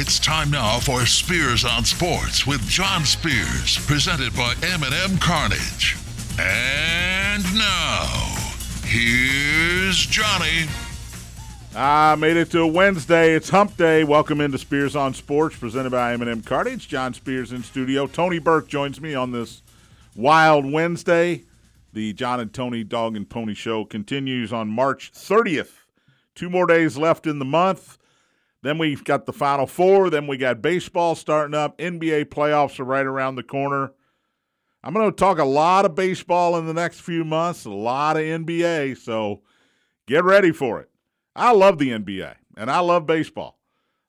It's time now for Spears on Sports with John Spears, presented by M&M Cartage. And now, here's Johnny. I made it to Wednesday. It's Hump Day. Welcome into Spears on Sports, presented by M&M Cartage. John Spears in studio. Tony Burke joins me on this wild Wednesday. The John and Tony Dog and Pony Show continues on March 30th. Two more days left in the month. Then we've got the Final Four. Then we got baseball starting up. NBA playoffs are right around the corner. I'm going to talk a lot of baseball in the next few months, a lot of NBA, so get ready for it. I love the NBA and I love baseball.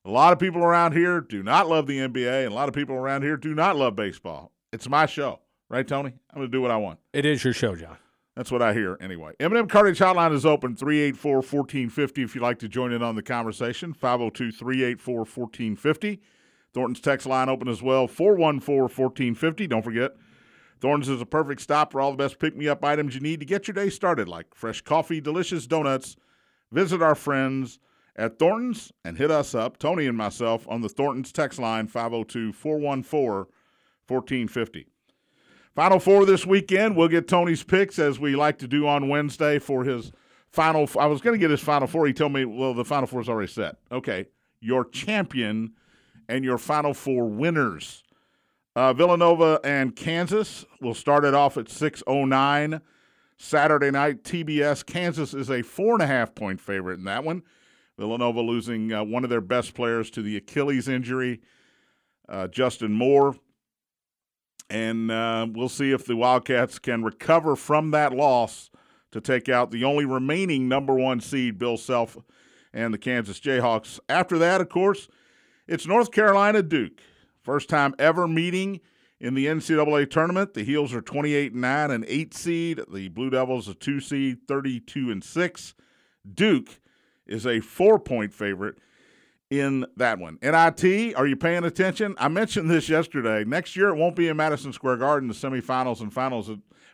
A lot of people around here do not love the NBA, and a lot of people around here do not love baseball. It's my show, right, Tony? I'm going to do what I want. It is your show, John. That's what I hear anyway. M&M Cartage Hotline is open 384-1450 if you'd like to join in on the conversation. 502-384-1450. Thornton's text line open as well 414-1450. Don't forget, Thornton's is a perfect stop for all the best pick-me-up items you need to get your day started like fresh coffee, delicious donuts. Visit our friends at Thornton's and hit us up, Tony and myself, on the Thornton's text line 502-414-1450. Final four this weekend. We'll get Tony's picks as we like to do on Wednesday for his final. I was going to get his final four. He told me, well, the final four is already set. Okay, your champion and your final four winners. Uh, Villanova and Kansas will start it off at six oh nine Saturday night. TBS. Kansas is a four and a half point favorite in that one. Villanova losing uh, one of their best players to the Achilles injury, uh, Justin Moore and uh, we'll see if the Wildcats can recover from that loss to take out the only remaining number one seed, Bill Self, and the Kansas Jayhawks. After that, of course, it's North Carolina Duke. First time ever meeting in the NCAA tournament. The Heels are 28 9 and 8 seed. The Blue Devils a 2 seed, 32 and 6. Duke is a 4-point favorite in that one. NIT, are you paying attention? I mentioned this yesterday. Next year, it won't be in Madison Square Garden, the semifinals and finals.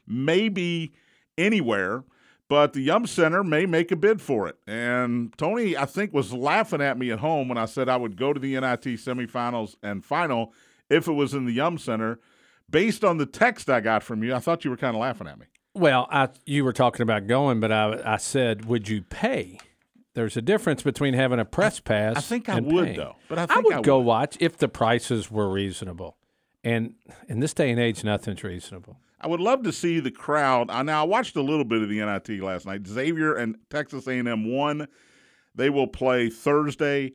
May be anywhere, but the Yum Center may make a bid for it. And Tony, I think, was laughing at me at home when I said I would go to the NIT semifinals and final if it was in the Yum Center. Based on the text I got from you, I thought you were kind of laughing at me. Well, I, you were talking about going, but I, I said, would you pay? There's a difference between having a press pass. I think I and would paying. though, but I I would I go would. watch if the prices were reasonable. And in this day and age, nothing's reasonable. I would love to see the crowd. I now I watched a little bit of the NIT last night. Xavier and Texas A&M won. They will play Thursday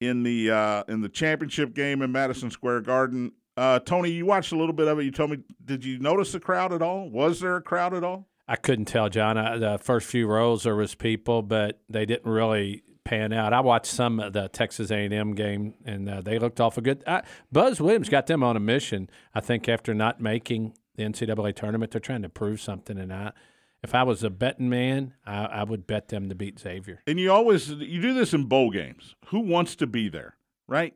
in the uh, in the championship game in Madison Square Garden. Uh, Tony, you watched a little bit of it. You told me, did you notice the crowd at all? Was there a crowd at all? I couldn't tell, John. I, the first few rows there was people, but they didn't really pan out. I watched some of the Texas A&M game, and uh, they looked awful good. I, Buzz Williams got them on a mission. I think after not making the NCAA tournament, they're trying to prove something. And I, if I was a betting man, I, I would bet them to beat Xavier. And you always you do this in bowl games. Who wants to be there, right?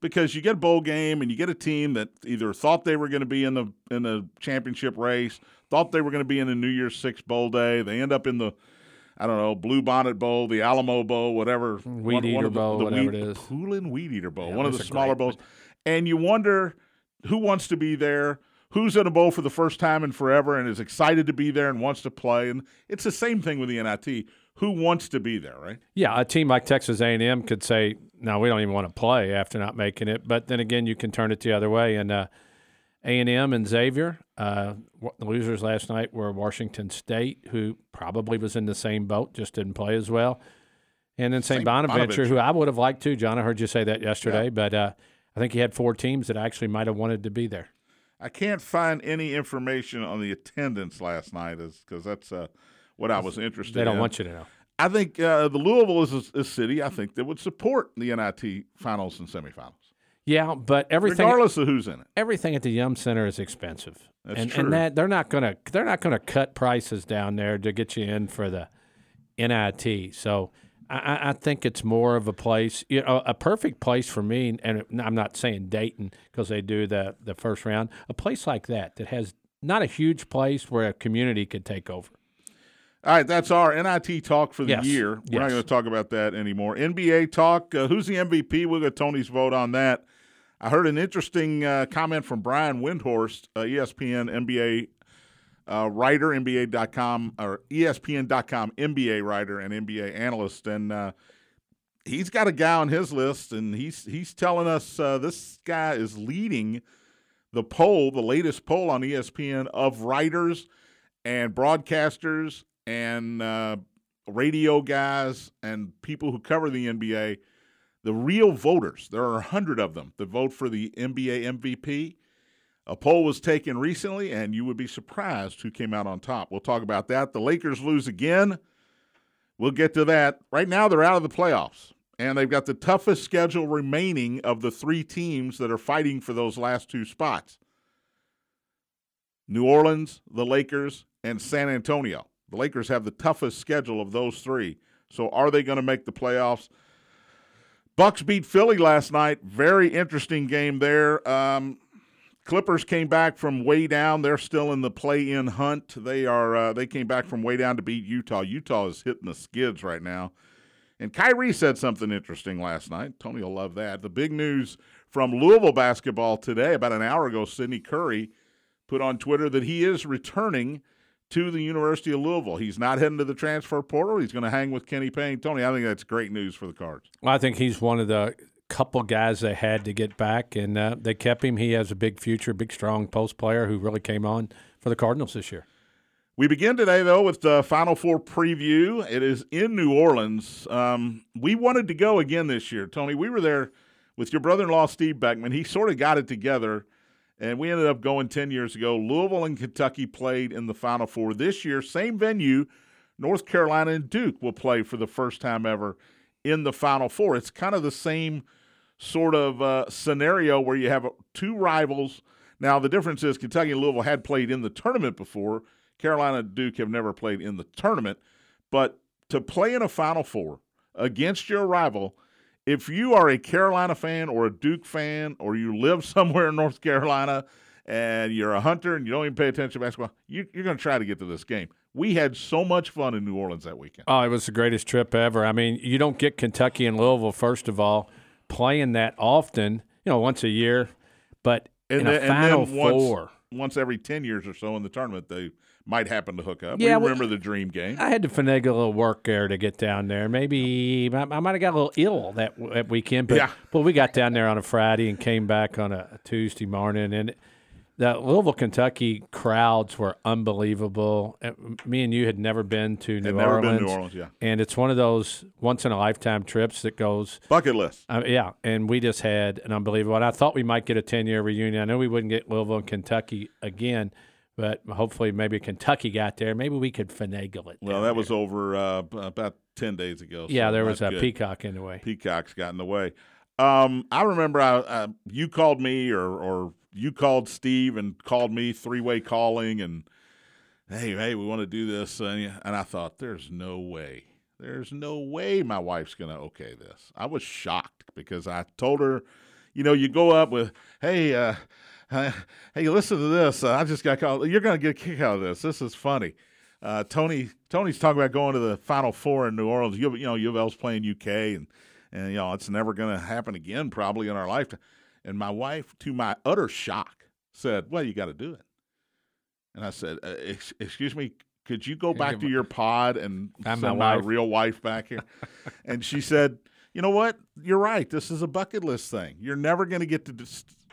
Because you get a bowl game and you get a team that either thought they were going to be in the in the championship race, thought they were going to be in the New Year's Six bowl day. They end up in the I don't know Bluebonnet Bowl, the Alamo Bowl, whatever Weed Eater Bowl, whatever it is. Poulan Weed Eater Bowl, Yeah, one of the smaller great. bowls. And you wonder who wants to be there, who's in a bowl for the first time in forever and is excited to be there and wants to play. And it's the same thing with the NIT. Who wants to be there, right? Yeah, a team like Texas A&M could say, "No, we don't even want to play after not making it." But then again, you can turn it the other way. And uh, A&M and Xavier, uh, the losers last night were Washington State, who probably was in the same boat, just didn't play as well. And then St. Bonaventure, Bonaventure. who I would have liked to. John, I heard you say that yesterday, but uh, I think he had four teams that actually might have wanted to be there. I can't find any information on the attendance last night, because that's uh, what I was interested They don't in. want you to know. I think uh, the Louisville is a, a city I think that would support the NIT finals and semifinals, Yeah, but everything regardless of who's in it. everything at the Yum Center is expensive, That's and true. and that they're not gonna they're not gonna cut prices down there to get you in for the NIT. So I- I, think it's more of a place, you know, a perfect place for me. And I'm not saying Dayton because they do the the first round. A place like that that has not a huge place where a community could take over. All right, that's our NIT talk for the Yes, year. We're not going to talk about that anymore. NBA talk. Uh, who's the MVP? We'll get Tony's vote on that. I heard an interesting uh, comment from Brian Windhorst, uh, ESPN NBA uh, writer, NBA.com, or ESPN.com NBA writer and NBA analyst. And uh, he's got a guy on his list, and he's, he's telling us uh, this guy is leading the poll, the latest poll on ESPN of writers and broadcasters and uh, radio guys and people who cover the NBA, the real voters. There are a hundred of them that vote for the NBA MVP. A poll was taken recently, and you would be surprised who came out on top. We'll talk about that. The Lakers lose again. We'll get to that. Right now, they're out of the playoffs, and they've got the toughest schedule remaining of the three teams that are fighting for those last two spots New Orleans, the Lakers, and San Antonio. The Lakers have the toughest schedule of those three. So are they going to make the playoffs? Bucks beat Philly last night. Very interesting game there. Um, Clippers came back from way down. They're still in the play-in hunt. They are. Uh, they came back from way down to beat Utah. Utah is hitting the skids right now. And Kyrie said something interesting last night. Tony will love that. The big news from Louisville basketball today, about an hour ago, Sydney Curry put on Twitter that he is returning to the University of Louisville. He's not heading to the transfer portal. He's going to hang with Kenny Payne. Tony, I think that's great news for the Cards. Well, I think he's one of the couple guys they had to get back, and uh, they kept him. He has a big future, big, strong post player who really came on for the Cardinals this year. We begin today, though, with the Final Four preview. It is in New Orleans. Um, we wanted to go again this year, Tony. We were there with your brother in law, Steve Beckman. He sort of got it together, and we ended up going 10 years ago. Louisville and Kentucky played in the Final Four. This year, same venue, North Carolina and Duke will play for the first time ever in the Final Four. It's kind of the same sort of uh, scenario where you have two rivals. Now, the difference is Kentucky and Louisville had played in the tournament before. Carolina and Duke have never played in the tournament. But to play in a Final Four against your rival, if you are a Carolina fan or a Duke fan, or you live somewhere in North Carolina and you're a hunter and you don't even pay attention to basketball, you, you're going to try to get to this game. We had so much fun in New Orleans that weekend. Oh, it was the greatest trip ever. I mean, you don't get Kentucky and Louisville, first of all, playing that often, you know, once a year, but And in then, a Final once, Four. once every 10 years or so in the tournament, they might happen to hook up. Yeah, we well- remember the dream game. I had to finagle a little work there to get down there. Maybe I, I might have got a little ill that, that weekend, but Yeah. but we got down there on a Friday and came back on a, Tuesday morning, and the Louisville, Kentucky crowds were unbelievable. Me and you had never been to New Had never Orleans, been to New Orleans, yeah. and it's one of those once in a lifetime trips that goes. Bucket list. Uh, yeah, and we just had an unbelievable. And I thought we might get a ten year reunion. I know we wouldn't get Louisville and Kentucky again, but hopefully maybe Kentucky got there. Maybe we could finagle it. Well, that there. was over uh, about 10 days ago. so Yeah, there was a good. peacock in the way. Peacocks got in the way. Um, I remember I, uh, you called me or, or you called Steve and called me three way calling and hey hey we want to do this and, and I thought there's no way there's no way my wife's gonna okay this. I was shocked because I told her, you know, you go up with hey uh, uh, hey listen to this uh, I just got called you're gonna get a kick out of this this is funny. Uh, Tony Tony's talking about going to the Final Four in New Orleans. You, you know, U of L's playing UK, and and you know it's never going to happen again probably in our lifetime. And my wife, to my utter shock, said, "Well, you got to do it." And I said, uh, ex- "Excuse me, could you go back to your pod and I'm send my my real wife back here?" and she said, "You know what? You're right. This is a bucket list thing. You're never going to get to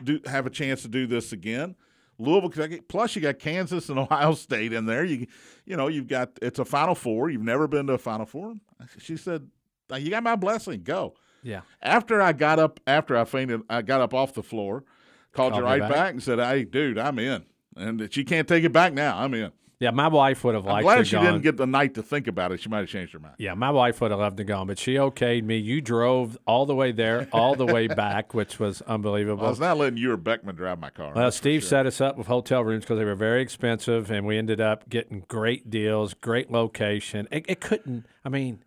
do have a chance to do this again." Louisville, Kentucky. Plus, you got Kansas and Ohio State in there. You, you know, you've got it's a Final Four. You've never been to a Final Four. She said, "You got my blessing. Go." Yeah. After I got up, after I fainted, I got up off the floor, called, Called you right back? back. and said, "Hey, dude, I'm in." And she can't take it back now. I'm in. Yeah, my wife would have I'm liked glad to she gone. didn't get the night to think about it. She might have changed her mind. yeah, my wife would have loved to go, but she okayed me. You drove all the way there, all the way back, which was unbelievable. I was not letting you or Beckman drive my car. Well, Steve sure. set us up with hotel rooms because they were very expensive, and we ended up getting great deals, great location. It, it couldn't. I mean,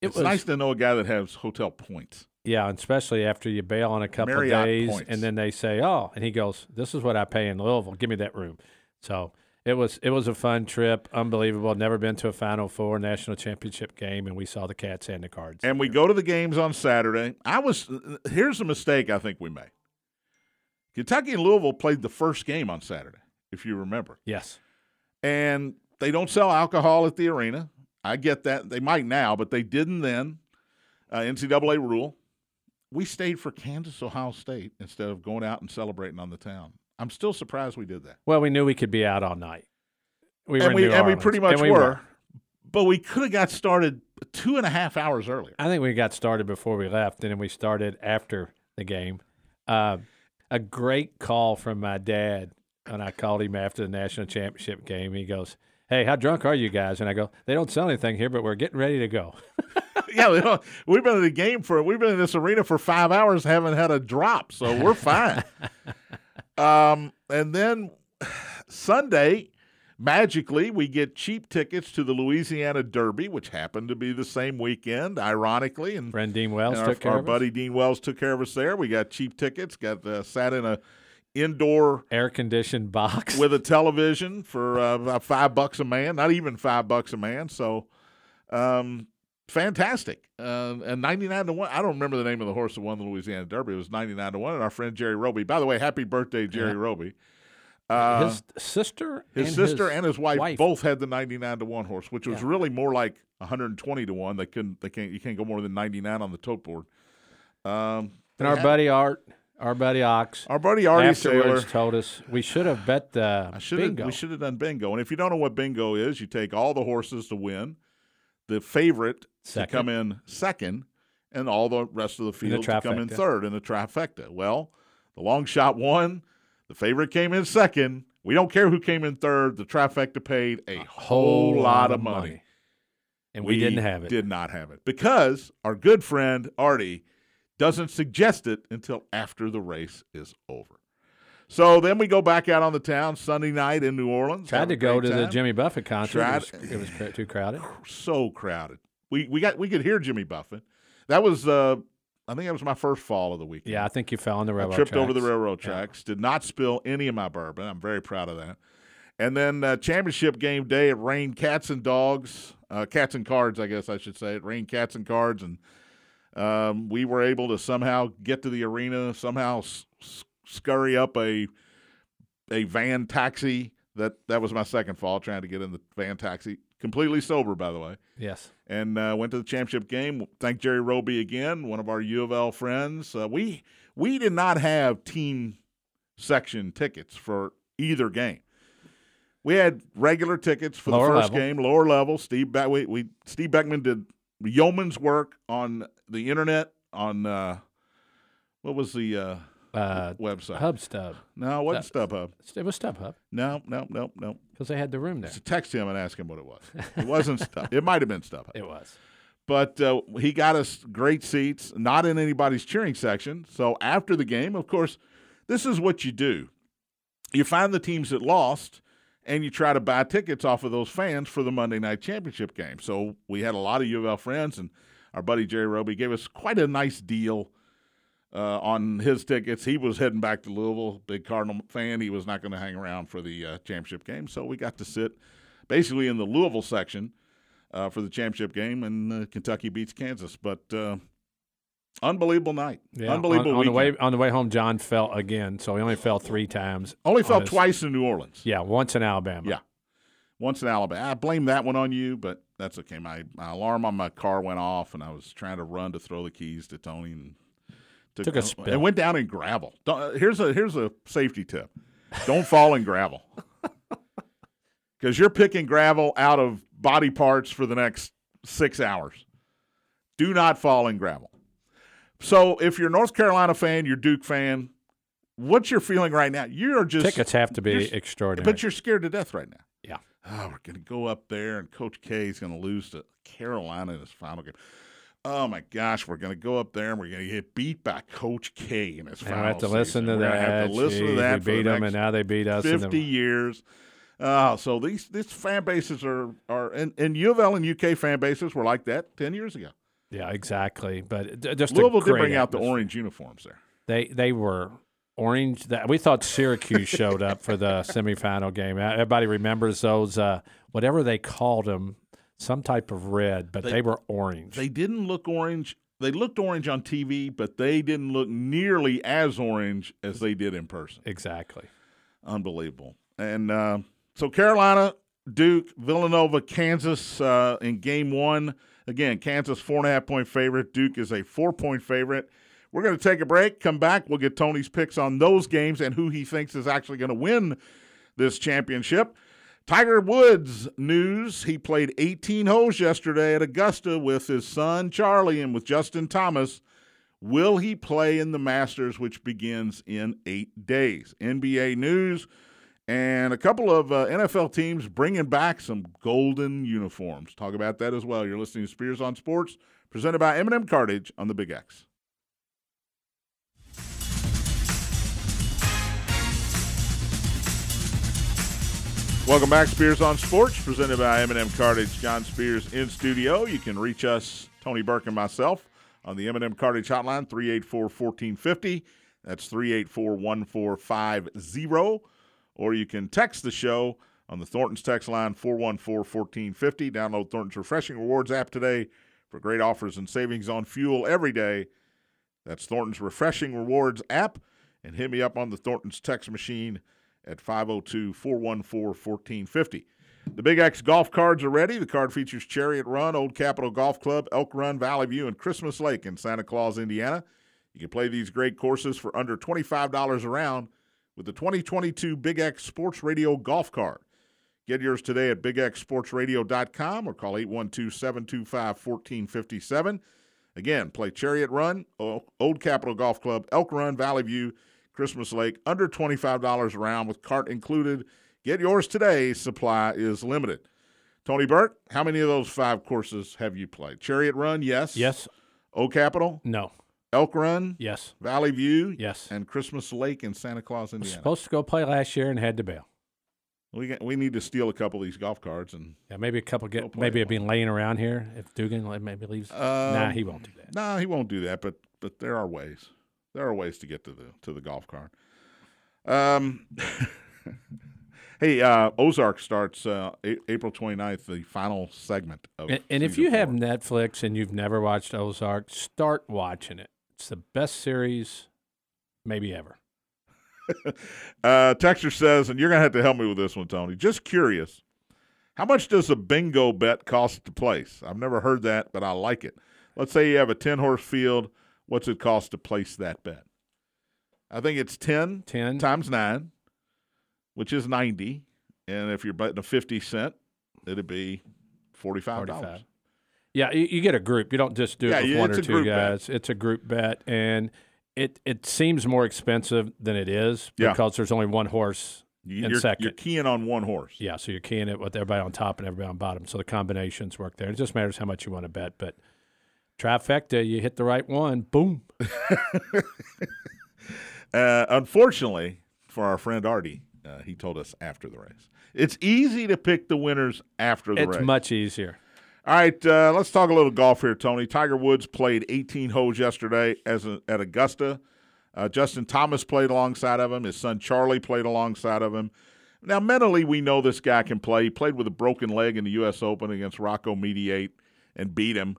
it It's was nice to know a guy that has hotel points. yeah, and especially after you bail on a couple Marriott of days, points. and then they say, "Oh," and he goes, "This is what I pay in Louisville. Give me that room." So It was it was a fun trip, unbelievable. Never been to a Final Four national championship game, and we saw the Cats and the Cards. And we go to the games on Saturday. I was here's a mistake I think we made. Kentucky and Louisville played the first game on Saturday, if you remember. yes, And they don't sell alcohol at the arena. I get that. They might now, but they didn't then. Uh, NCAA rule. We stayed for Kansas, Ohio State instead of going out and celebrating on the town. I'm still surprised we did that. well, we knew we could be out all night. We were and in we New and we pretty much we were, but we could have got started two and a half hours earlier. I think we got started before we left, and then we started after the game. Uh, a great call from my dad when I called him after the national championship game. He goes, "Hey, how drunk are you guys?" And I go, "They don't sell anything here, but we're getting ready to go." yeah, we've been in the game for we've been in this arena for five hours, haven't had a drop, so we're fine. um, and then Sunday, magically, we get cheap tickets to the Louisiana Derby, which happened to be the same weekend, ironically, and. Friend Dean Wells our, took care our of us. buddy Dean Wells took care of us there. We got cheap tickets. Got uh, sat in a indoor air conditioned box. with a television for uh, about five bucks a man, not even five bucks a man. So, um, fantastic. Uh, and 99 to 1. I don't remember the name of the horse that won the Louisiana Derby. It was 99 to 1. And our friend Jerry Roby. By the way, happy birthday, Jerry Yeah. Roby. Uh, his sister, his and sister his and his wife, wife. both had the 99 to 1 horse, which was Yeah. really more like 120 to 1. They couldn't, they can't, you can't go more than 99 on the tote board. Um, and our had- buddy Art, our buddy Ox, our buddy Artie Sailor. told us we should have bet the I should have. bingo. We should have done bingo. And if you don't know what bingo is, you take all the horses to win, the favorite Second. to come in second, and all the rest of the field to come in third in the trifecta. Well, the long shot won. The favorite came in second. We don't care who came in third. The trifecta paid a, whole lot of money. and we, didn't have it. Did not have it because our good friend Artie doesn't suggest it until after the race is over. So then we go back out on the town Sunday night in New Orleans. Tried to go to the. Jimmy Buffett concert. Tried- It was, it was too crowded. so crowded. We we got we could hear Jimmy Buffett. That was uh I think that was my first fall of the weekend. Yeah, I think you fell on the I railroad. tripped over the tracks. railroad Yeah. tracks. Did not spill any of my bourbon. I'm very proud of that. And then uh, championship game day, it rained cats and dogs, uh, cats and cards, I guess I should say. It rained cats and cards, and um, we were able to somehow get to the arena, somehow s- scurry up a a van taxi. That that was my second fall, trying to get in the van taxi. Completely sober, by the way Yes. And uh, went to the championship game. Thank Jerry Roby again, one of our U of L friends. Uh, we we did not have team section tickets for either game. We had regular tickets for Lower the first level. game, lower level. Steve Beck, we, we Steve Beckman did yeoman's work on the internet on uh, what was the uh, website? Hub Stub. No, it wasn't StubHub. It was StubHub No, no, no, no. because they had the room there. So text him and ask him what it was. It wasn't Stub. It might have been StubHub. It was. but uh, he got us great seats, not in anybody's cheering section. So after the game, of course, this is what you do: you find the teams that lost, and you try to buy tickets off of those fans for the Monday night championship game. So we had a lot of U of L friends, and our buddy Jerry Roby gave us quite a nice deal. Uh, on his tickets, he was heading back to Louisville. Big Cardinal fan. He was not going to hang around for the uh, championship game, so we got to sit basically in the Louisville section uh, for the championship game, and uh, Kentucky beats Kansas. But uh, unbelievable night, Yeah. unbelievable. On, on the way on the way home, John fell again, so he only fell three times. only on fell his- twice in New Orleans. Yeah, once in Alabama. Yeah. Once in Alabama. I blame that one on you, but that's okay. My my alarm on my car went off, and I was trying to run to throw the keys to Tony, and Took a spill. and went down in gravel. Don't, uh, here's a here's a safety tip: don't fall in gravel because you're picking gravel out of body parts for the next six hours. Do not fall in gravel. So if you're a North Carolina fan, you're Duke fan. What's your feeling right now? You're just Tickets have to be extraordinary. but you're scared to death right now. Yeah. Oh, we're going to go up there, and Coach K is going to lose to Carolina in his final game. Oh my gosh, we're going to go up there and we're going to get beat by Coach K in his final have to season. listen to that. Have to listen Jeez, to that we beat the them, and now they beat us. fifty years. Oh, so these these fan bases are are and, and U of L and UK fan bases were like that ten years ago. yeah, exactly. But just Louisville did bring out the orange uniforms there. They they were orange. That we thought Syracuse showed up for the semifinal game. Everybody remembers those uh, whatever they called them, some type of red, but they, they were orange. They didn't look orange. They looked orange on TV, but they didn't look nearly as orange as they did in person. Exactly. Unbelievable. And uh, so Carolina, Duke, Villanova, Kansas uh, in game one. Again, Kansas four and a half point favorite. Duke is a four point favorite. We're going to take a break, come back. We'll get Tony's picks on those games and who he thinks is actually going to win this championship. Tiger Woods news. He played 18 holes yesterday at Augusta with his son Charlie and with Justin Thomas. Will he play in the Masters, which begins in eight days? NBA news and a couple of uh, NFL teams bringing back some golden uniforms. Talk about that as well. You're listening to Spears on Sports, presented by M&M Cartage on the Big X. Welcome back, Spears on Sports, presented by M&M Cartage. John Spears in studio. You can reach us, Tony Burke and myself, on the M&M Cartage hotline, 384-1450. That's 384-1450. Or you can text the show on the Thornton's text line, 414-1450. Download Thornton's Refreshing Rewards app today for great offers and savings on fuel every day. That's Thornton's Refreshing Rewards app. And hit me up on the Thornton's text machine – at 502 414 1450. The Big X golf cards are ready. The card features Chariot Run, Old Capitol Golf Club, Elk Run, Valley View, and Christmas Lake in Santa Claus, Indiana. You can play these great courses for under $25 a round with the 2022 Big X Sports Radio golf card. Get yours today at bigxsportsradio.com or call 812 725 1457. Again, play Chariot Run, Old Capitol Golf Club, Elk Run, Valley View, Christmas Lake, under $25 a round with cart included. Get yours today. Supply is limited. Tony Burke, how many of those five courses have you played? Chariot Run, yes. Yes. Old Capitol? No. Elk Run? Yes. Valley View? Yes. And Christmas Lake in Santa Claus, Indiana. supposed to go play last year and had to bail. We get, we need to steal a couple of these golf cards and yeah, maybe a couple get maybe it'd be laying around here if Dugan maybe leaves. Um, nah, he won't do that. Nah, he won't do that. But but there are ways there are ways to get to the to the golf cart. Um, hey, uh, Ozark starts uh, a- April 29th, the final segment of. And, and if you four. have Netflix and you've never watched Ozark, start watching it. It's the best series, maybe ever. uh, Texture says, and you're gonna have to help me with this one, Tony. Just curious, how much does a bingo bet cost to place? I've never heard that, but I like it. Let's say you have a 10 horse field What's it cost to place that bet? I think it's 10, 10. times 9, which is 90. And if you're betting a 50 cent, it'd be $45. 45. Yeah, you, you, get a group. You don't just do it with one or two guys. Bet. It's a group bet. And it, it seems more expensive than it is because yeah. there's only one horse you, in you're, second. You're keying on one horse. Yeah, so you're keying it with everybody on top and everybody on bottom. So the combinations work there. It just matters how much you want to bet. But – trifecta, you hit the right one, boom. uh, unfortunately, for our friend Artie, uh, he told us after the race. It's easy to pick the winners after the it's race. It's much easier. All right, uh, let's talk a little golf here, Tony. Tiger Woods played 18 holes yesterday as a, at Augusta. Uh, Justin Thomas played alongside of him. His son Charlie played alongside of him. Now, mentally, we know this guy can play. He played with a broken leg in the U.S. Open against Rocco Mediate and beat him.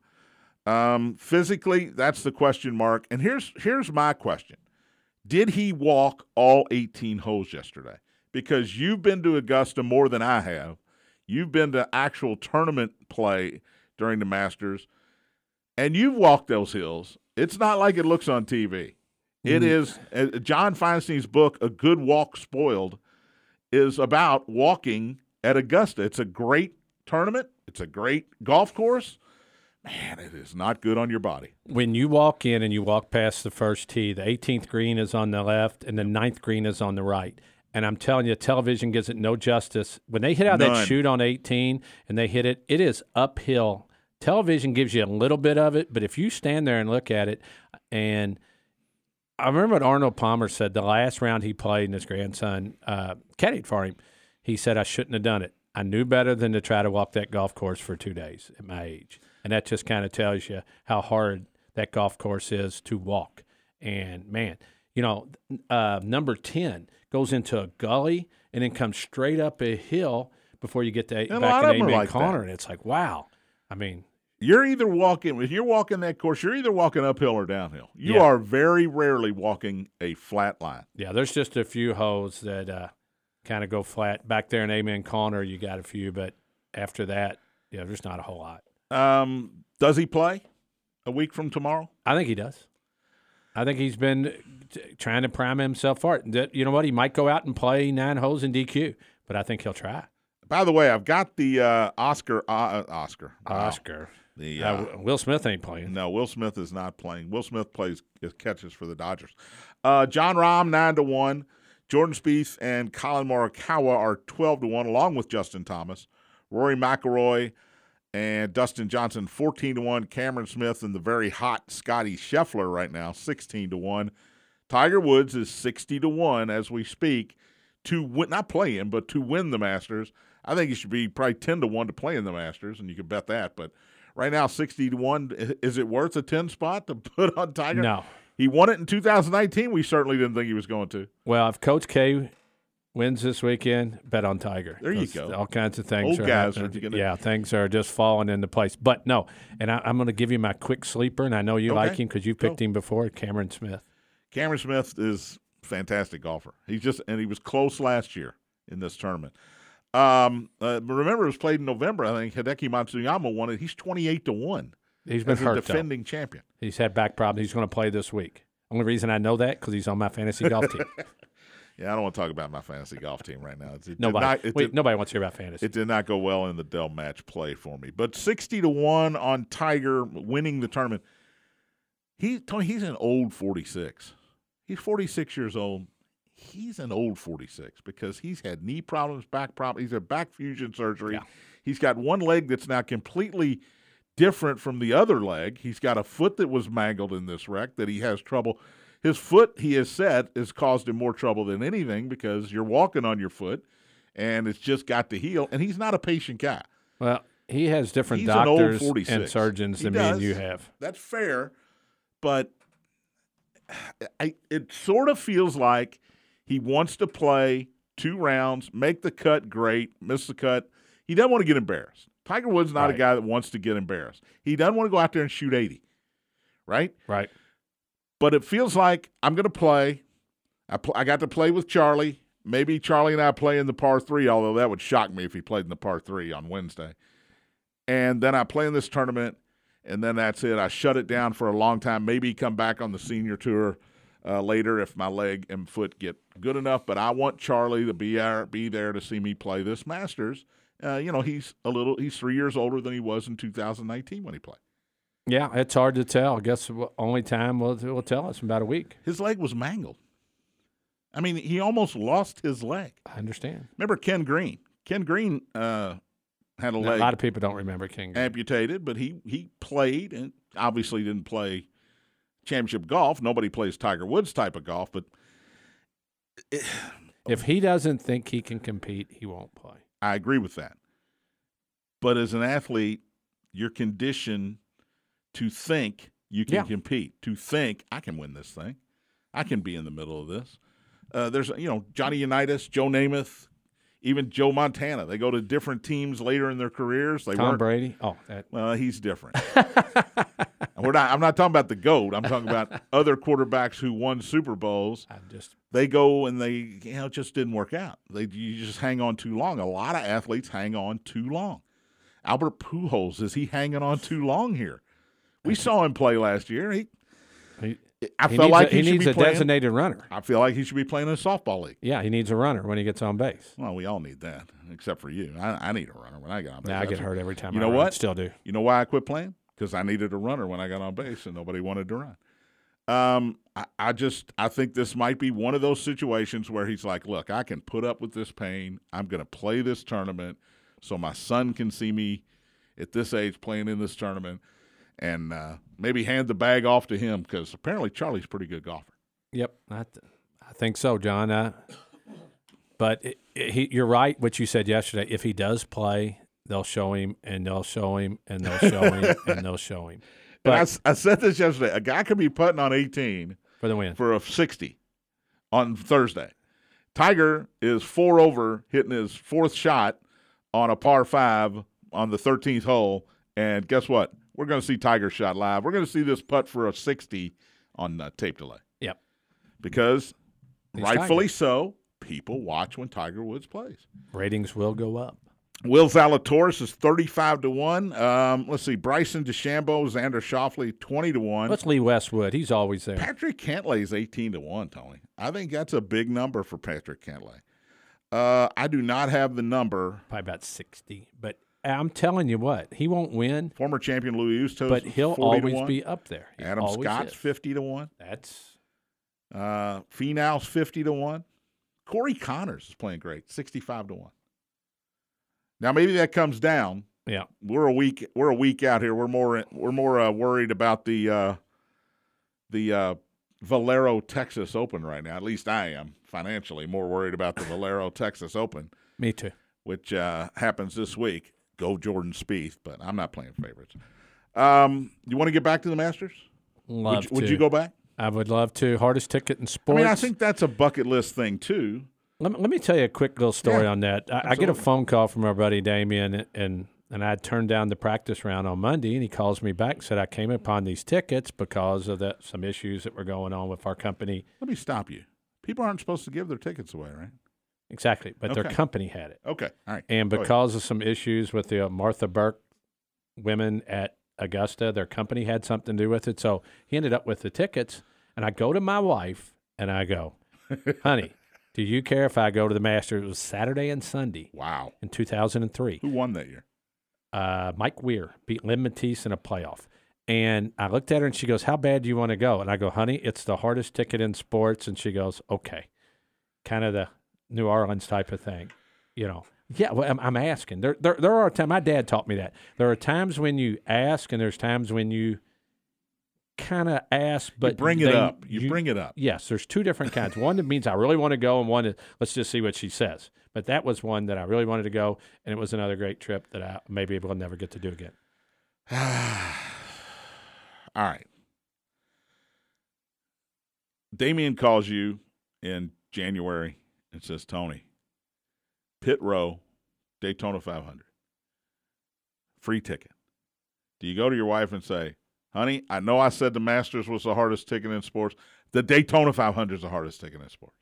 Um, physically, that's the question mark. And here's here's my question: Did he walk all 18 holes yesterday? Because you've been to Augusta more than I have. You've been to actual tournament play during the Masters, and you've walked those hills. It's not like it looks on TV. It mm. is uh, John Feinstein's book, A Good Walk Spoiled, is about walking at Augusta. It's a great tournament. It's a great golf course man, it is not good on your body. When you walk in and you walk past the first tee, the 18th green is on the left and the ninth green is on the right. And I'm telling you, television gives it no justice. When they hit out None. that shoot on 18 and they hit it, it is uphill. Television gives you a little bit of it, but if you stand there and look at it, and I remember what Arnold Palmer said the last round he played, and his grandson uh, caddied for him. He said, I shouldn't have done it. I knew better than to try to walk that golf course for two days at my age and that just kind of tells you how hard that golf course is to walk. And man, you know, uh, number 10 goes into a gully and then comes straight up a hill before you get to a lot back in Amen like that. Corner. And it's like, wow. I mean, You're either walking if you're walking that course, you're either walking uphill or downhill. You Yeah. are very rarely walking a flat line. yeah, there's just a few holes that uh, kind of go flat. Back there in Amen Corner, you got a few, but after that, yeah, there's not a whole lot. Um, does he play a week from tomorrow? I think he does. I think he's been t- trying to prime himself for it. You know what? He might go out and play nine holes in DQ, but I think he'll try. By the way, I've got the uh, Oscar uh, Oscar Wow. Oscar. The Uh, uh, Will Smith ain't playing. no, Will Smith is not playing. Will Smith plays catches for the Dodgers. Uh, Jon Rahm nine to one. Jordan Spieth and Collin Morikawa are twelve to one, along with Justin Thomas. Rory McIlroy and Dustin Johnson fourteen to one. Cameron Smith and the very hot Scotty Scheffler right now sixteen to one. Tiger Woods is sixty to one as we speak to win, not play him, but to win the Masters. I think he should be probably ten to one to play in the Masters, and you can bet that. But right now, sixty to one. Is it worth a ten spot to put on Tiger? No. He won it in 2019. We certainly didn't think he was going to. Well, if Coach K wins this weekend, bet on Tiger. There you go. All kinds of things. Old are guys are gonna- yeah, things are just falling into place. But no, and I, I'm going to give you my quick sleeper, and I know you Okay. like him because you've picked Go. him before. Cameron Smith. Cameron Smith is fantastic golfer. He's just and he was close last year in this tournament. Um, uh, but remember, it was played in November. I think Hideki Matsuyama won it. He's 28 to one He's been as a though. defending champion. He's had back problems. He's going to play this week. Only reason I know that because he's on my fantasy golf team. Yeah, I don't want to talk about my fantasy golf team right now. It, it Nobody, not, it, wait, did, nobody wants to hear about fantasy. it did not go well in the Dell match play for me. But 60 to one on Tiger winning the tournament. He Tony, he's an old 46. He's 46 years old. He's an old 46 because he's had knee problems, back problems. He's had back fusion surgery. Yeah. He's got one leg that's now completely different from the other leg. He's got a foot that was mangled in this wreck that he has trouble. His foot, he has said, has caused him more trouble than anything because you're walking on your foot and it's just got to heal. And he's not a patient guy. well, he has different He's doctors and surgeons He than me and you have. That's fair, but I, it sort of feels like he wants to play two rounds, make the cut great, miss the cut. He doesn't want to get embarrassed. Tiger Woods not a guy that wants to get embarrassed. He doesn't want to go out there and shoot 80, right? Right. But it feels like I'm going to play. I, pl- I got to play with Charlie. Maybe Charlie and I play in the par three, although that would shock me if he played in the par three on Wednesday. And then I play in this tournament, and then that's it. I shut it down for a long time. Maybe come back on the senior tour uh, later if my leg and foot get good enough. But I want Charlie to be there, be there to see me play this Masters. Uh, you know, he's a little. He's three years older than he was in 2019 when he played. Yeah, it's hard to tell. I guess only time will will tell us in about a week. His leg was mangled. I mean, he almost lost his leg. I understand. Remember Ken Green? Ken Green uh, had a Now, leg a lot of people don't remember King. amputated, but he he played and obviously didn't play championship golf. Nobody plays Tiger Woods type of golf, but If he doesn't think he can compete, he won't play. I agree with that. But as an athlete, you're conditioned to think you can Yeah. compete, to think I can win this thing, I can be in the middle of this. Uh, there's you know Johnny Unitas, Joe Namath, even Joe Montana. They go to different teams later in their careers. They Tom Brady. Oh, that. Well, he's different. We're not. I'm not talking about the goat. I'm talking about other quarterbacks who won Super Bowls. I just They go and they, you know, it just didn't work out. They you just hang on too long. A lot of athletes hang on too long. Albert Pujols is he hanging on too long here? We saw him play last year. He, he, I he felt like a, he, he should needs be a playing. designated runner. I feel like he should be playing in a softball league. Yeah, he needs a runner when he gets on base. Well, we all need that, except for you. I, I need a runner when I get on base. Now I get hurt every time. You I know run. what? Still do. You know why I quit playing? Because I needed a runner when I got on base and nobody wanted to run. Um, I, I just I think this might be one of those situations where he's like, look, I can put up with this pain. I'm going to play this tournament so my son can see me at this age playing in this tournament, and uh, maybe hand the bag off to him because apparently Charlie's a pretty good golfer. Yep, I, th- I think so, John. Uh, but it, it- he, you're right. What you said yesterday. If he does play, they'll show him, and they'll show him, and they'll show him, and they'll show him I, But- s- I said this yesterday. A guy could be putting on 18 for the win. for a 60. on Thursday. Tiger is four over, hitting his fourth shot on a par five on the 13th hole. And guess what? We're going to see Tiger shot live. We're going to see this putt for a 60 on uh, tape delay. Yep. Because He's rightfully Tiger. so, people watch when Tiger Woods plays. Ratings will go up. Will Zalatoris is 35 to 1. Um, let's see. Bryson DeChambeau, Xander Schauffele, 20 to 1. Let's Lee Westwood. He's always there. Patrick Cantlay is 18 to 1, Tony. I think that's a big number for Patrick Cantlay. Uh, I do not have the number. Probably about 60. But I'm telling you what, he won't win, Former champion Louis Ustos, but he'll 40 to always 1. be up there. He Adam Scott's is. 50 to 1. That's Uh, Finau's 50 to 1. Corey Conners is playing great, 65 to 1. Now maybe that comes down. yeah. We're a week we're a week out here. We're more we're more uh, worried about the uh, the uh, Valero Texas Open right now. At least I am financially more worried about the Valero Texas Open, Me too. which uh, happens this week. Go Jordan Spieth, but I'm not playing favorites. Um, you want to get back to the Masters? Love would, you- would you go back? I would love to. Hardest ticket in sports. I mean, I think that's a bucket list thing too. Let me, let me tell you a quick little story Yeah, on that. I, I get a phone call from our buddy Damien, and and I turned down the practice round on Monday, and he calls me back and said I came upon these tickets because of that some issues that were going on with our company. Let me stop you. People aren't supposed to give their tickets away, right? Exactly, but their company had it, Okay, all right. and because of some issues with the uh, Martha Burke women at Augusta, their company had something to do with it. So he ended up with the tickets, and I go to my wife and I go, "Honey, do you care if I go to the Masters?" It was Saturday and Sunday wow, in 2003. who won that year? uh, Mike Weir beat Len Mattiace in a playoff. And I looked at her and she goes, How bad do you want to go? And I go, Honey, it's the hardest ticket in sports. And she goes, Okay. Kind of the New Orleans type of thing, you know. Yeah, well, I'm, I'm asking. There, there, there are times. My dad taught me that. There are times when you ask, and there's times when you kind of ask, but you bring it they- up. You, bring it up. Yes, there's two different kinds. One that means I really want to go, and one is let's just see what she says. But that was one that I really wanted to go, and it was another great trip that I maybe will never get to do again. All right. Damien calls you in January and says, Tony, pit row, Daytona 500, free ticket. Do you go to your wife and say, honey, I know I said the Masters was the hardest ticket in sports. The Daytona 500 is the hardest ticket in sports.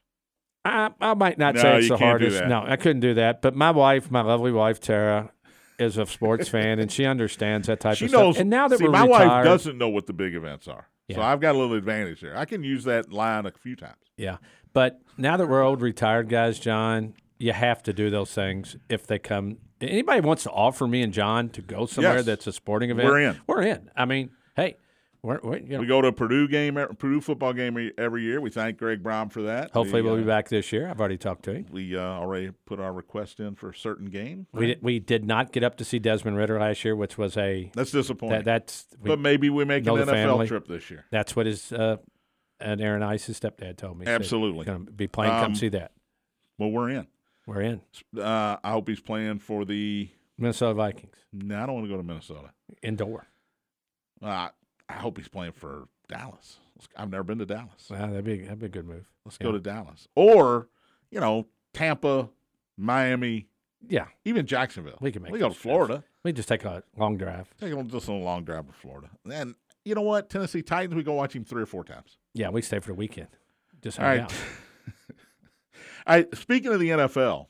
I, I might not No, say it's the hardest. No, I couldn't do that. But my wife, my lovely wife Tara, is a sports fan, and she understands that type She of knows. stuff. And now that see, we're my retired, wife doesn't know what the big events are. So I've got a little advantage there. I can use that line a few times. Yeah. But now that we're old retired guys, John, you have to do those things if they come. Anybody wants to offer me and John to go somewhere Yes. that's a sporting event? We're in. We're in. I mean, hey, we're, we're you know, We go to a Purdue game, Purdue football game every year. We thank Greg Brown for that. hopefully we, we'll uh, be back this year. I've already talked to him. We uh, already put our request in for a certain game. We did, we did not get up to see Desmond Ridder last year, which was a That's disappointing. that, that's we, but maybe we make an NFL family. trip this year. that's what his uh, and Aaron Ice's stepdad told me. Absolutely. going to be playing. Um, come see that. Well, we're in. We're in Uh, I hope he's playing for the. Minnesota Vikings No, I don't want to go to Minnesota. indoor. Uh, I hope he's playing for Dallas. I've never been to Dallas. Wow, that'd be that'd be a good move. Let's Yeah. go to Dallas, or you know, Tampa, Miami, Yeah, even Jacksonville. We can make We go to trips. Florida. we just take a long drive. Take a, just a long drive to Florida, and you know what? Tennessee Titans. We go watch him three or four times. Yeah, we stay for the weekend. Just All hang right. out. I speaking of the NFL,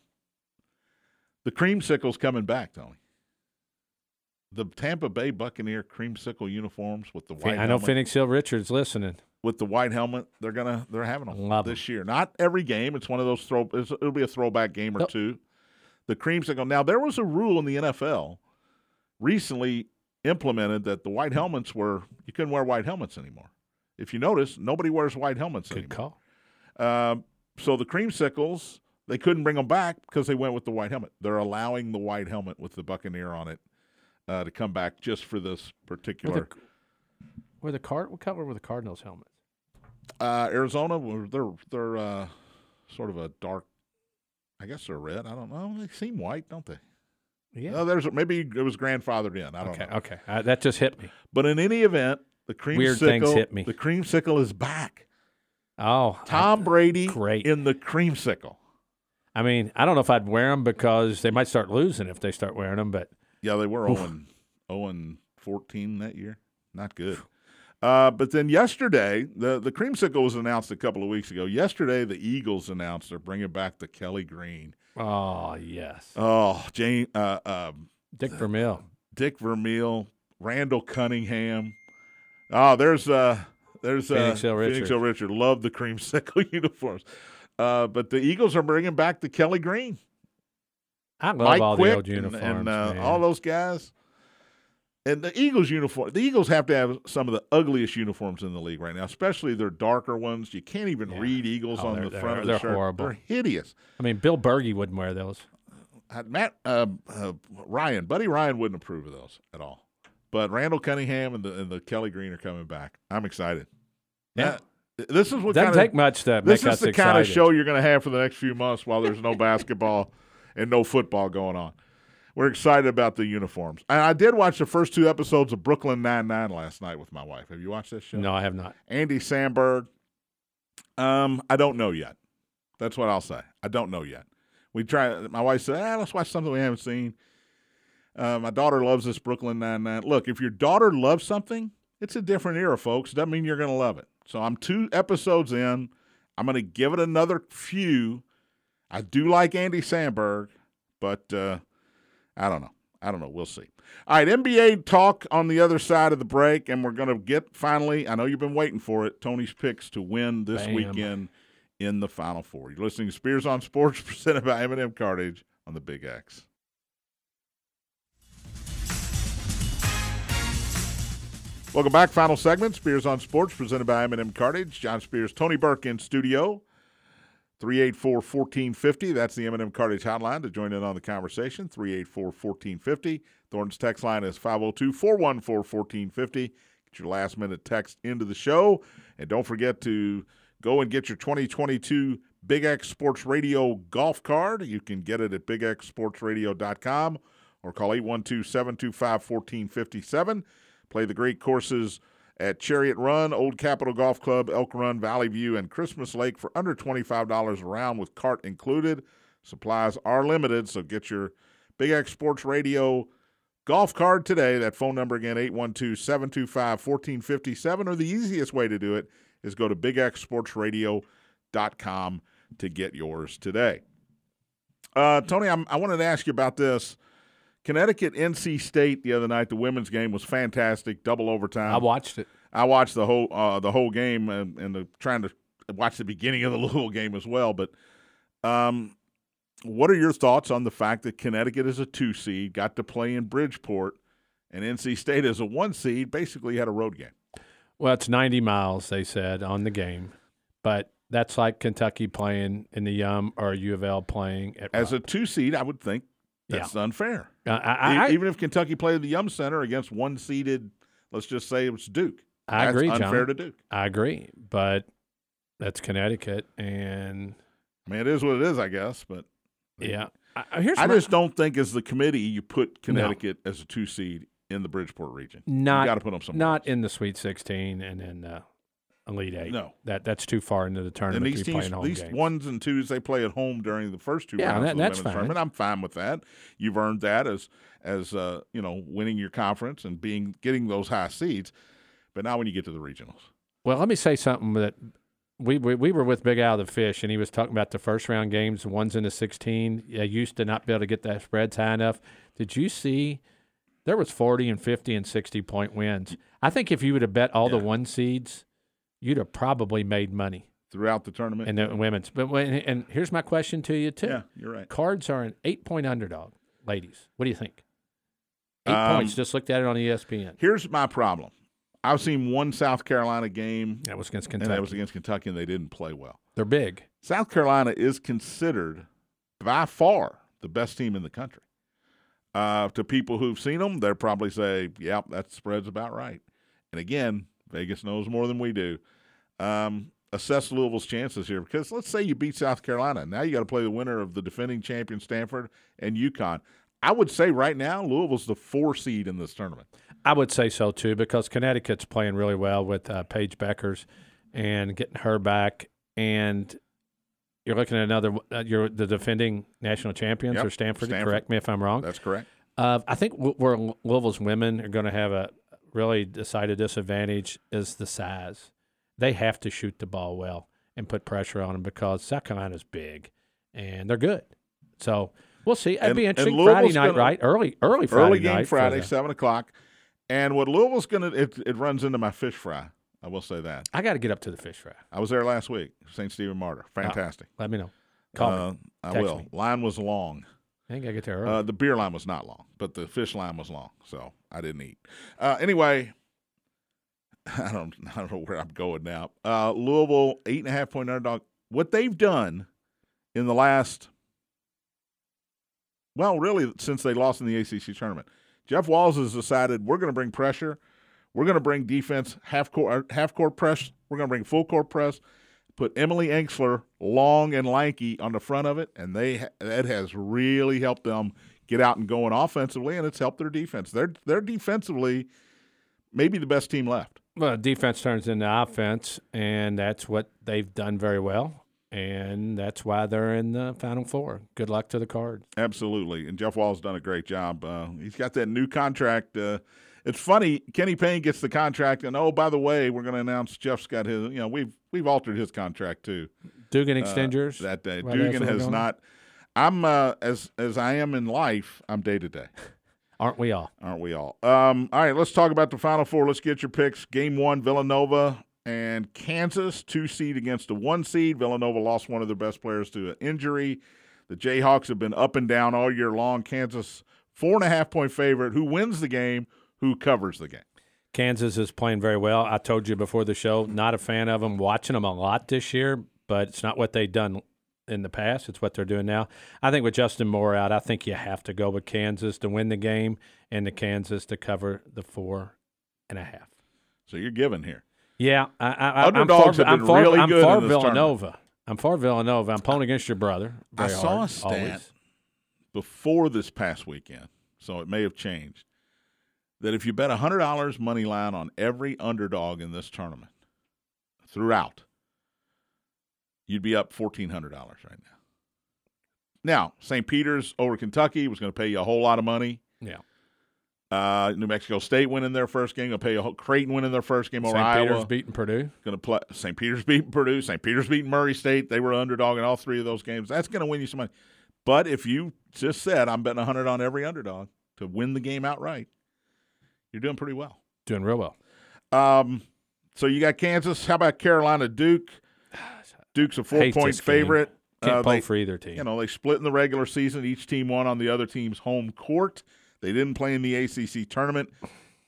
the creamsicle's coming back, Tony. The Tampa Bay Buccaneer creamsicle uniforms with the white I know Phoenix Hill Richards listening. with the white helmet. They're gonna they're having them Love 'em. this year. Not every game. It's one of those throw. It'll be a throwback game or Nope. two. The creamsicle. Now there was a rule in the NFL recently implemented that the white helmets were you couldn't wear white helmets anymore. If you notice, nobody wears white helmets Good anymore. call. Um, so the creamsicles, they couldn't bring them back because they went with the white helmet. They're allowing the white helmet with the Buccaneer on it uh, to come back just for this particular. the, were the card what color were the Cardinals helmets? Uh, Arizona, were- they're they're uh, sort of a dark. I guess they're red. I don't know. They seem white, don't they? Yeah. No, there's maybe it was grandfathered in. I don't okay. know. Okay. Uh, that just hit me. But in any event, the creamsicle, Weird things hit me. The creamsicle is back. Oh, Tom Brady great. in the creamsicle. I mean, I don't know if I'd wear them because they might start losing if they start wearing them. But Yeah, they were 0 0 14 that year. Not good. Uh, but then yesterday, the the creamsicle was announced a couple of weeks ago. Yesterday, the Eagles announced they're bringing back the Kelly Green. oh yes, Oh, Jane, uh, uh, Dick Vermeil. Dick Vermeil, Randall Cunningham. Oh, there's uh, there's uh, Phoenix Hill Richard. Phoenix Hill Richard. Love the creamsicle uniforms. Uh, but the Eagles are bringing back the Kelly Green. I love Mike all Quick the old and- uniforms. and, uh, man. all those guys. And the Eagles uniform, the Eagles have to have some of the ugliest uniforms in the league right now, especially their darker ones. You can't even Yeah. read Eagles Oh, on the front of the they're shirt. horrible. They're hideous. I mean, Bill Bergey wouldn't wear those. Uh, Matt uh, uh, Ryan, Buddy Ryan wouldn't approve of those at all. But Randall Cunningham and the and the Kelly Green are coming back. I'm excited. Yeah. That- this is what Doesn't kind take much to this is the excited. kind of show you're going to have for the next few months while there's no basketball and no football going on. We're excited about the uniforms. And I did watch the first two episodes of Brooklyn Nine Nine last night with my wife. Have you watched this show? No, I have not. Andy Samberg. Um, I don't know yet. That's what I'll say. I don't know yet. We try. My wife said, ah, "Let's watch something we haven't seen." Uh, my daughter loves this Brooklyn Nine Nine. Look, if your daughter loves something, it's a different era, folks. Doesn't mean you're going to love it. So I'm two episodes in. I'm going to give it another few. I do like Andy Samberg, but uh, I don't know. I don't know. We'll see. All right, NBA talk on the other side of the break, and we're going to get finally. I know you've been waiting for it. Tony's picks to win this Bam. weekend in the Final Four. You're listening to Spears on Sports, presented by M&M Cartage on the Big X. Welcome back. Final segment. Spears on Sports, presented by M&M Cartage. John Spears, Tony Burke in studio. 384-1450. That's the M&M Cartage hotline to join in on the conversation. 384-1450. Thornton's text line is 502-414-1450. Get your last minute text into the show. And don't forget to go and get your 2022 Big X Sports Radio golf card. You can get it at bigxsportsradio.com or call 812-725-1457. Play the great courses at Chariot Run, Old Capitol Golf Club, Elk Run, Valley View, and Christmas Lake for under $25 a round with cart included. Supplies are limited, so get your Big X Sports Radio golf card today. That phone number again, 812 725 1457. Or the easiest way to do it is go to bigxsportsradio.com to get yours today. Uh, Tony, I'm, I wanted to ask you about this. Connecticut, NC State the other night. The women's game was fantastic, double overtime. I watched it. I watched the whole uh, the whole game and, and the, trying to watch the beginning of the Louisville game as well. But um, what are your thoughts on the fact that Connecticut is a two seed, got to play in Bridgeport, and NC State is a one seed, basically had a road game. Well, it's 90 miles, they said, on the game. But that's like Kentucky playing in the Yum or U of L playing at As a two seed, I would think that's unfair. Uh, I, I, Even if Kentucky played the Yum Center against one seeded, let's just say it was Duke. I that's agree, unfair John. to Duke. I agree. But that's Connecticut. And I mean, it is what it is, I guess. But yeah. I, here's I just don't think as the committee you put Connecticut as a two seed in the Bridgeport region. not got to put them somewhere. not else. in the Sweet 16 and then the Elite Eight. No. that that's too far into the And tournament these to teams, these games. ones and twos, they play at home during the first two Yeah, rounds that- of the that's fine. tournament. I'm fine with that. You've earned that as as uh, you know winning your conference and being getting those high seeds. But now when you get to the regionals, Well, let me say something that we, we we were with Big Al the Fish, and he was talking about the first round games, the ones in the 16. Yeah, used to not be able to get that spreads high enough. Did you see? There was 40 and 50 and 60 point wins. I think if you would have bet all the one seeds, you'd have probably made money throughout the tournament, and the women's. But when, and here's my question to you too: yeah, you're right. Cards are an eight point underdog, ladies. What do you think? Eight Um, points. Just looked at it on ESPN. Here's my problem. I've seen one South Carolina game, That was against and Kentucky. that was against Kentucky, and they didn't play well. They're big. South Carolina is considered by far the best team in the country. Uh, to people who've seen them, they'll probably say, "Yep, that spread's about right." And again, Vegas knows more than we do. Um, assess Louisville's chances here because let's say you beat South Carolina, now you got to play the winner of the defending champion Stanford and UConn. I would say right now Louisville's the four seed in this tournament. I would say so too because Connecticut's playing really well with uh, Paige Bueckers, and getting her back, and you're looking at another. Uh, you're the defending national champions Yep, or Stanford, Stanford. Correct me if I'm wrong. That's correct. Uh, I think where Louisville's women are going to have a really decided disadvantage is the size. They have to shoot the ball well and put pressure on them because South Carolina's big and they're good. So we'll see. It'd be interesting. Friday night, gonna- right? Early, early Friday Early game night Friday, seven o'clock. And what Louisville's gonna it, it runs into my fish fry. I will say that. I got to get up to the fish fry. I was there last week. St. Stephen Martyr. Fantastic. Let me know. Call uh, me. I Text will. me. Line was long. I think I get there. Uh, the beer line was not long, but the fish line was long, so I didn't eat. Uh, anyway, I don't, I don't know where I'm going now. Uh, Louisville eight and a half point underdog. What they've done in the last, well, really since they lost in the ACC tournament, Jeff Walz has decided we're going to bring pressure, we're going to bring defense half court half court press, we're going to bring full court press. Put Emily Engstler long and lanky on the front of it, and they that has really helped them get out and going offensively, and it's helped their defense. They're they're defensively maybe the best team left. well, defense turns into offense, and that's what they've done very well. And that's why they're in the Final Four. Good luck to the Cards. Absolutely, and Jeff Walz's done a great job. Uh, he's got that new contract. Uh, it's funny, Kenny Payne gets the contract, and oh, by the way, we're going to announce Jeff's got his. You know, we've we've altered his contract too. Dugan uh, extend yours? that day. Right, Dugan has going? not. I'm uh, as as I am in life. I'm day to day. Aren't we all? aren't we all? Um, all right, let's talk about the Final Four. Let's get your picks. Game one, Villanova and Kansas, two seed against a one seed. Villanova lost one of their best players to an injury. The Jayhawks have been up and down all year long. Kansas, four and a half point favorite. Who wins the game? Who covers the game? Kansas is playing very well. I told you before the show, not a fan of them. Watching them a lot this year, but it's not what they've done in the past. It's what they're doing now. I think with Justin Moore out, I think you have to go with Kansas to win the game and the Kansas to cover the four and a half. So you're giving here. Yeah, I, I, Underdogs I'm for, have been I'm for, really I'm good for in this Villanova. I'm for Villanova. I'm pulling against your brother. I saw hard, a stat always. before this past weekend, so it may have changed. That if you bet hundred dollars money line on every underdog in this tournament throughout, you'd be up fourteen hundred dollars right now. Now, St. Peter's over Kentucky was going to pay you a whole lot of money. Yeah. Uh, New Mexico State winning their first game. Going to pay a whole, Creighton winning their first game over St. Iowa. Peter's beating Purdue. Going to play St. Peter's beating Purdue. St. Peter's beating Murray State. They were underdog in all three of those games. That's going to win you some money. But if you just said I'm betting 100 on every underdog to win the game outright, you're doing pretty well. Doing real well. Um, so you got Kansas. How about Carolina Duke? Duke's a four point game. favorite. Can't Uh, they- for either team. you know, they split in the regular season. Each team won on the other team's home court. They didn't play in the ACC tournament.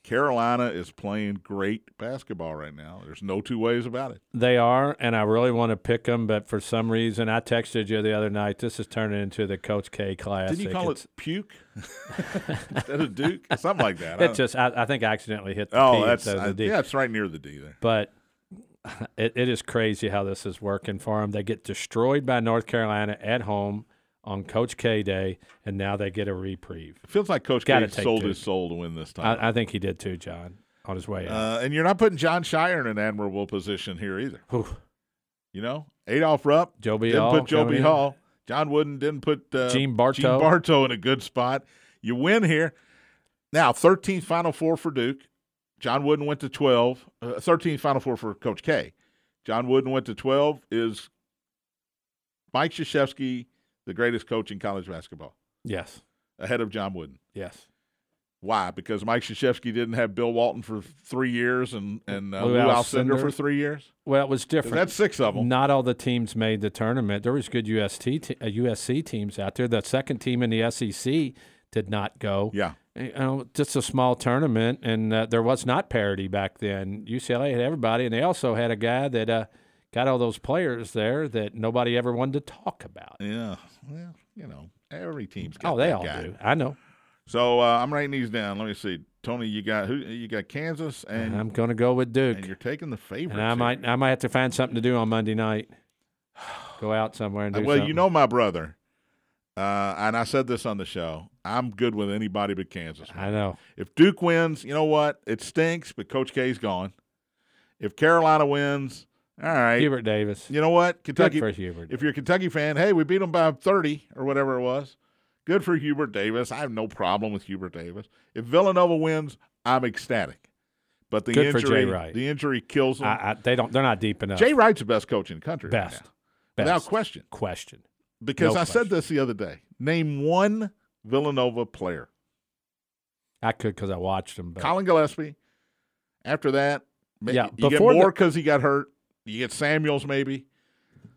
Carolina is playing great basketball right now. There's no two ways about it. They are, and I really want to pick them, but for some reason, I texted you the other night. This is turning into the Coach K classic. Didn't you call It's- it puke instead of Duke? Something like that. It don't- just, I, I think, I accidentally hit the oh, P that's instead of I, the D. yeah, it's right near the D there. But it, it is crazy how this is working for them. They get destroyed by North Carolina at home on Coach K Day, and now they get a reprieve. It feels like Coach Gotta K sold Duke. his soul to win this time. I, I think he did too, John, on his way out. uh, and you're not putting Jon Scheyer in an admirable position here either. Whew. You know, Adolph Rupp Joe B. didn't Hall put Joe B. Hall. John Wooden didn't put uh, Gene Bartow. Gene Bartow in a good spot. You win here. Now, 13th Final Four for Duke. John Wooden went to 12. Uh, 13th Final Four for Coach K. John Wooden went to 12. Is Mike Krzyzewski the greatest coach in college basketball Yes, ahead of John Wooden? yes. Why? Because Mike Krzyzewski didn't have Bill Walton for three years and and uh, Lou Lou Alcindor. For three years. Well, it was different. That's six of them. Not all the teams made the tournament. There was good UST te- uh, USC teams out there. The second team in the SEC did not go. Yeah. You know, just a small tournament, and uh, there was not parity back then. UCLA had everybody, and they also had a guy that uh, got all those players there that nobody ever wanted to talk about. Yeah. Well, you know, every team's got Oh, they all guy. do. I know. So uh, I'm writing these down. Let me see. Tony, you got who? You got Kansas, and And I'm going to go with Duke, and you're taking the favorites. and I here. might I might have to find something to do on Monday night. Go out somewhere and do something. well, you know my brother, uh, and I said this on the show. I'm good with anybody but Kansas. I know. If Duke wins, you know what? It stinks, but Coach K's gone. If Carolina wins, All right. Hubert Davis. You know what? Good Kentucky. for Hubert. If you're a Kentucky fan, hey, we beat them by 30 or whatever it was. Good for Hubert Davis. I have no problem with Hubert Davis. If Villanova wins, I'm ecstatic. But the Good injury, the injury kills them. I, I, they don't. They're not deep enough. Jay Wright's the best coach in the country, right Best. without question. question. Because No I said this the other day. Name one Villanova player. I could because I watched him. But Collin Gillespie. After that, Yeah, you get more because he got hurt. You get Samuels maybe.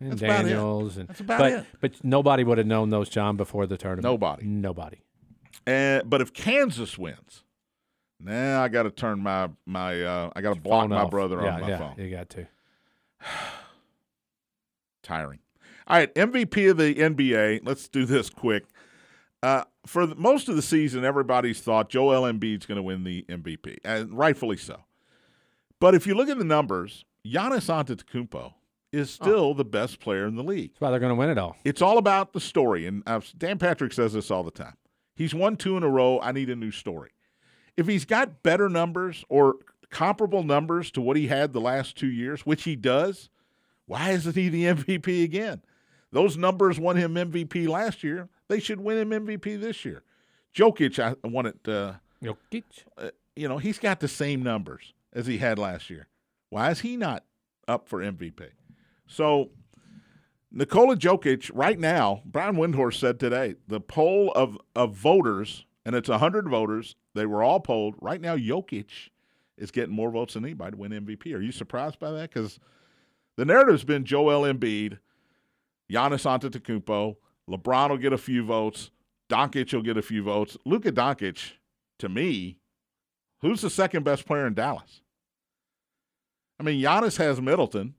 and that's about it. Daniels and That's about but it. but nobody would have known those John before the tournament. Nobody. Nobody. And but if Kansas wins, now I got to turn my my uh, I got to block my off. brother yeah, on my yeah, phone. You got to. Tiring. All right, MVP of the NBA. Let's do this quick. Uh, for the, most of the season, everybody's thought Joel Embiid's going to win the MVP, and rightfully so. But if you look at the numbers, Giannis Antetokounmpo is Oh. still the best player in the league. That's why they're going to win it all. It's all about the story. And uh, Dan Patrick says this all the time. He's won two in a row. I need a new story. If he's got better numbers or comparable numbers to what he had the last two years, which he does, why isn't he the MVP again? Those numbers won him MVP last year. They should win him MVP this year. Jokic, I won it. Uh, Jokic. uh, you know, he's got the same numbers as he had last year. Why is he not up for MVP? So, Nikola Jokic, right now, Brian Windhorst said today, the poll of, of voters, and it's 100 voters, they were all polled. Right now, Jokic is getting more votes than anybody to win MVP. Are you surprised by that? Because the narrative's been Joel Embiid, Giannis Antetokounmpo, LeBron will get a few votes, Doncic will get a few votes. Luka Doncic, to me, who's the second best player in Dallas? I mean, Giannis has Middleton.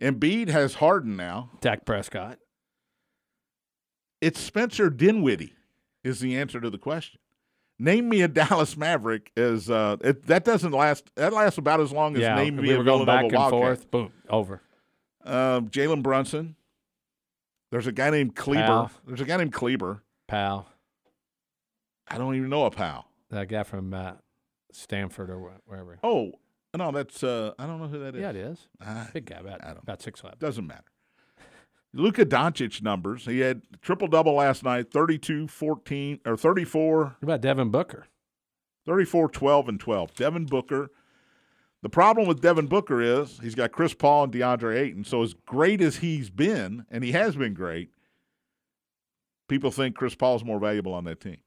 Embiid has Harden now. Dak Prescott. It's Spencer Dinwiddie is the answer to the question. Name me a Dallas Maverick as uh, it, that doesn't last. That lasts about as long as yeah, name me we a Villanova back and Wildcat. forth. Boom, over. Um, Jalen Brunson. There's a guy named Kleber. Powell. There's a guy named Kleber. Pal, I don't even know a pal. that guy from uh, Stanford or wherever. Oh no, that's uh, I don't know who that is. Yeah, it is. Big guy, about, I don't- about six eleven. Doesn't matter. Luka Doncic numbers. He had triple double last night 32, 14, or 34, What about Devin Booker? 34, 12, and 12. Devin Booker. The problem with Devin Booker is he's got Chris Paul and DeAndre Ayton. So, as great as he's been, and he has been great, people think Chris Paul's more valuable on that team.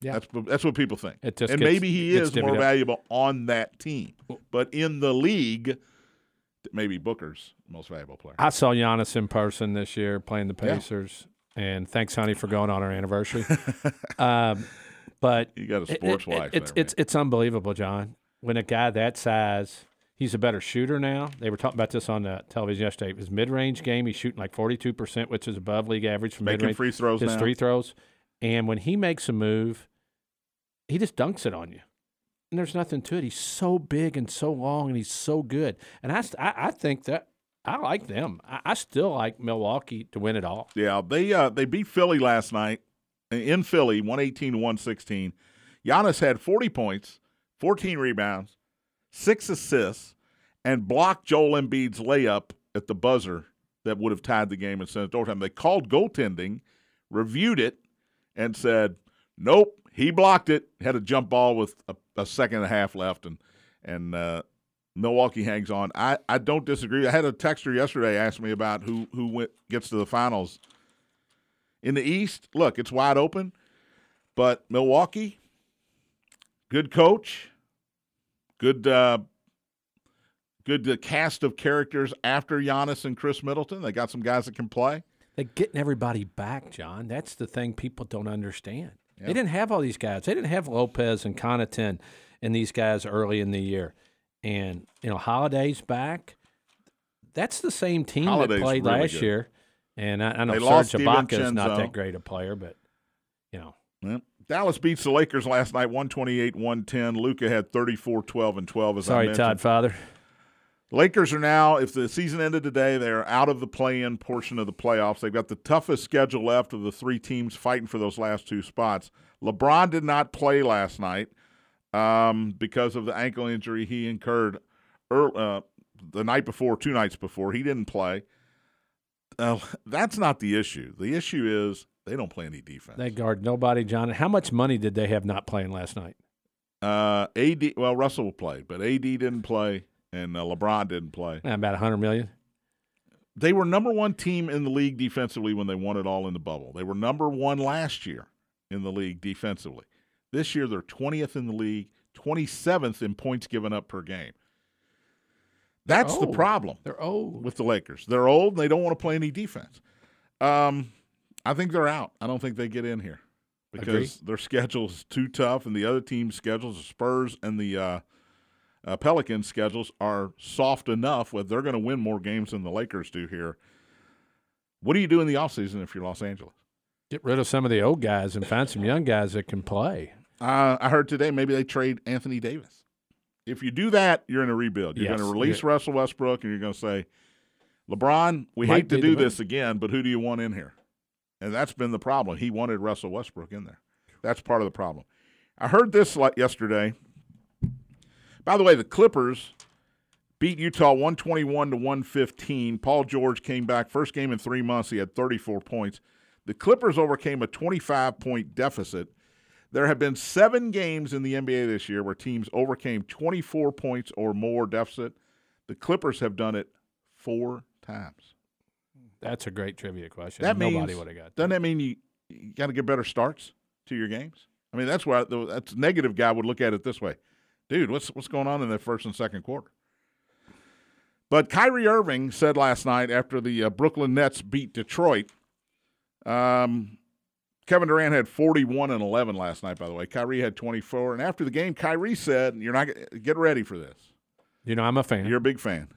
Yeah. That's, that's what people think. It and gets- maybe he is more up. valuable on that team. But in the league, maybe Booker's most valuable player. I saw Giannis in person this year playing the Yeah. Pacers, and thanks, honey, for going on our anniversary. um, but You got a it- sports it- wife. it's there, it's it's unbelievable, John. When a guy that size, he's a better shooter now. They were talking about this on the television yesterday. His mid range game, he's shooting like forty two percent, which is above league average for mid making range. free throws His now. free throws, and when he makes a move, he just dunks it on you. And there's nothing to it. He's so big and so long, and he's so good. And I, I, I think that I like them. I, I still like Milwaukee to win it all. Yeah, they uh, they beat Philly last night in Philly, one eighteen to one sixteen. Giannis had forty points, fourteen rebounds, six assists, and blocked Joel Embiid's layup at the buzzer that would have tied the game and sent it overtime. They called goaltending, reviewed it, and said, "Nope, he blocked it." Had a jump ball with a, a second and a half left, and and uh, Milwaukee hangs on. I, I don't disagree. I had a texter yesterday ask me about who who went, gets to the finals. In the East, look, it's wide open, but Milwaukee, good coach, good uh, good uh, cast of characters after Giannis and Khris Middleton. They got some guys that can play. They're getting everybody back, John. That's the thing people don't understand. Yeah. They didn't have all these guys. They didn't have Lopez and Connaughton and these guys early in the year. And, you know, Holiday's back. That's the same team Holiday's that played really last good. year. And I, I know They Serge Ibaka is not that great a player, but, you know, Yeah. Dallas beats the Lakers last night, 128 110. Luka had 34 12 and 12. As I sorry, mentioned. Todd Father. Lakers are now, if the season ended today, they're out of the play in portion of the playoffs. They've got the toughest schedule left of the three teams fighting for those last two spots. LeBron did not play last night um, because of the ankle injury he incurred ear uh, the night before, two nights before, he didn't play. Uh, that's not the issue. The issue is they don't play any defense. They guard nobody, John. How much money did they have not playing last night? Uh, AD. Well, Russell played, but AD didn't play, and uh, LeBron didn't play. About a hundred million. They were number one team in the league defensively when they won it all in the bubble. They were number one last year in the league defensively. This year, they're 20th in the league, 27th in points given up per game. That's the old. problem They're old. with the Lakers. They're old and they don't want to play any defense. Um, I think they're out. I don't think they get in here because Agree. their is too tough, and the other team's schedules, the Spurs and the uh, uh, Pelicans' schedules, are soft enough where they're going to win more games than the Lakers do here. What do you do in the offseason if you're Los Angeles? Get rid of some of the old guys and find some young guys that can play. Uh, I heard today maybe they trade Anthony Davis. If you do that, you're in a rebuild. You're Yes. going to release Yeah. Russell Westbrook, and you're going to say, LeBron, we Might hate to do this again, but who do you want in here? And that's been the problem. He wanted Russell Westbrook in there. That's part of the problem. I heard this yesterday. By the way, the Clippers beat Utah 121 to 115. Paul George came back first game in 3 months. He had 34 points. The Clippers overcame a 25 point deficit. There have been 7 games in the NBA this year where teams overcame 24 points or more deficit. The Clippers have done it 4 times. That's a great trivia question. That Nobody means- would have got. Doesn't That. that mean you, you got to get better starts to your games? I mean, that's why the that's negative guy would look at it this way, dude. What's what's going on in the first and second quarter? But Kyrie Irving said last night after the uh, Brooklyn Nets beat Detroit, um, Kevin Durant had 41 and 11 last night. By the way, Kyrie had 24. And after the game, Kyrie said, "You're not get ready for this. You know, I'm a fan. You're a big fan.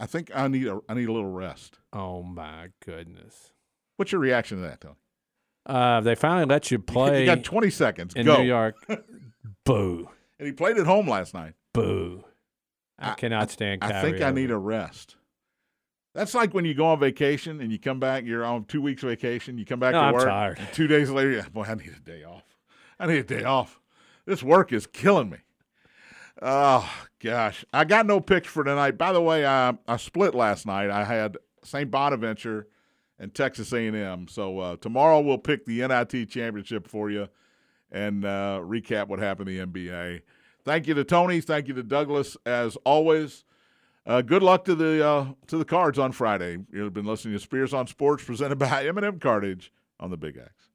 I think I need a I need a little rest." oh my goodness. What's your reaction to that, Tony? Uh, they finally let you play you got 20 seconds. in Go. New York. Boo, And he played at home last night. boo. I, I- cannot stand. I Kyrie think I need a rest. That's like when you go on vacation and you come back. You're on two weeks vacation. You come back No, to I'm work. tired. two days later, yeah, boy, I need a day off. I need a day off. This work is killing me. Oh gosh, I got no picks for tonight. By the way, I I split last night. I had St. Bonaventure and Texas A&M. So uh, tomorrow we'll pick the NIT championship for you and uh, recap what happened in the NBA. Thank you to Tony. Thank you to Douglas as always. Uh, good luck to the uh, to the Cards on Friday. You've been listening to Spears on Sports, presented by M&M Cartage on the Big X.